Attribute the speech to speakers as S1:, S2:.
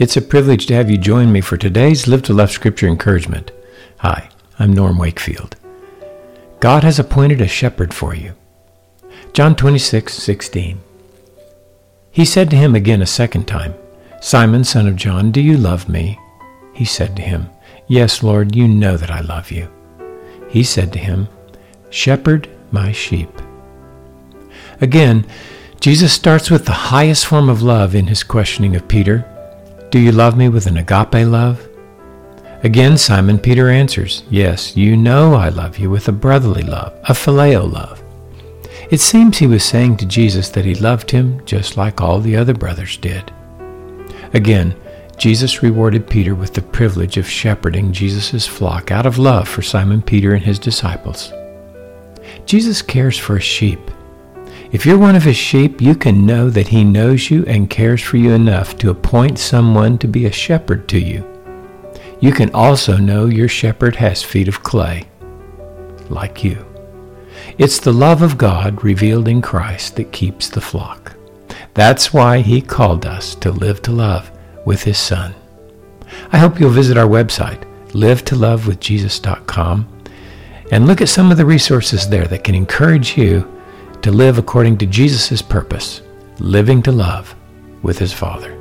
S1: It's a privilege to have you join me for today's Live to Love Scripture encouragement. Hi, I'm Norm Wakefield. God has appointed a shepherd for you. John 26, 16. He said to him again a second time, Simon, son of John, do you love me? He said to him, Yes, Lord, you know that I love you. He said to him, Shepherd my sheep. Again, Jesus starts with the highest form of love in his questioning of Peter do you love me with an agape love? Again, Simon Peter answers, Yes, you know I love you with a brotherly love, a phileo love. It seems he was saying to Jesus that he loved him just like all the other brothers did. Again, Jesus rewarded Peter with the privilege of shepherding Jesus' flock out of love for Simon Peter and his disciples. Jesus cares for his sheep. If you're one of his sheep, you can know that he knows you and cares for you enough to appoint someone to be a shepherd to you. You can also know your shepherd has feet of clay, like you. It's the love of God revealed in Christ that keeps the flock. That's why he called us to live to love with his Son. I hope you'll visit our website, livetolovewithjesus.com, and look at some of the resources there that can encourage you to live according to Jesus' purpose, living to love with his Father.